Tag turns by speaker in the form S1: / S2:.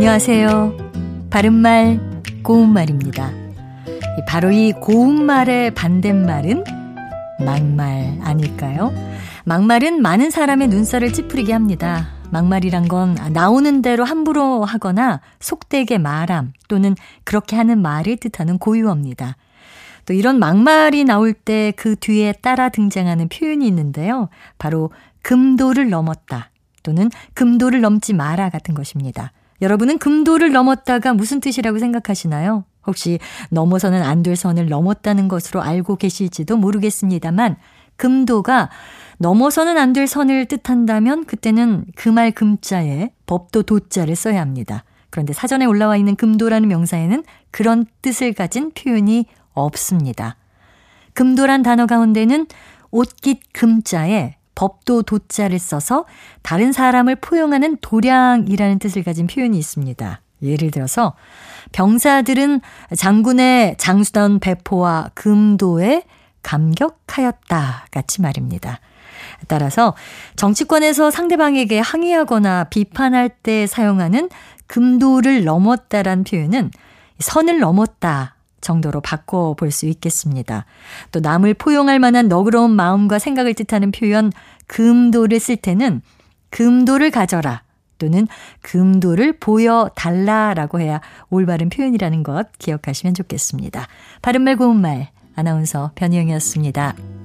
S1: 안녕하세요. 바른말, 고운말입니다. 바로 이 고운말의 반대말은 막말 아닐까요? 막말은 많은 사람의 눈살을 찌푸리게 합니다. 막말이란 건 나오는 대로 함부로 하거나 속되게 말함 또는 그렇게 하는 말을 뜻하는 고유어입니다. 또 이런 막말이 나올 때 그 뒤에 따라 등장하는 표현이 있는데요. 바로 금도를 넘었다 또는 금도를 넘지 마라 같은 것입니다. 여러분은 금도를 넘었다가 무슨 뜻이라고 생각하시나요? 혹시 넘어서는 안 될 선을 넘었다는 것으로 알고 계실지도 모르겠습니다만 금도가 넘어서는 안 될 선을 뜻한다면 그때는 그말 금자에 법도 도자를 써야 합니다. 그런데 사전에 올라와 있는 금도라는 명사에는 그런 뜻을 가진 표현이 없습니다. 금도란 단어 가운데는 옷깃 금자에 법도 도자를 써서 다른 사람을 포용하는 도량이라는 뜻을 가진 표현이 있습니다. 예를 들어서 병사들은 장군의 장수던 배포와 금도에 감격하였다 같이 말입니다. 따라서 정치권에서 상대방에게 항의하거나 비판할 때 사용하는 금도를 넘었다란 표현은 선을 넘었다 정도로 바꿔볼 수 있겠습니다. 또 남을 포용할 만한 너그러운 마음과 생각을 뜻하는 표현 금도를 쓸 때는 금도를 가져라 또는 금도를 보여달라라고 해야 올바른 표현이라는 것 기억하시면 좋겠습니다. 바른말 고운말 아나운서 변희영이었습니다.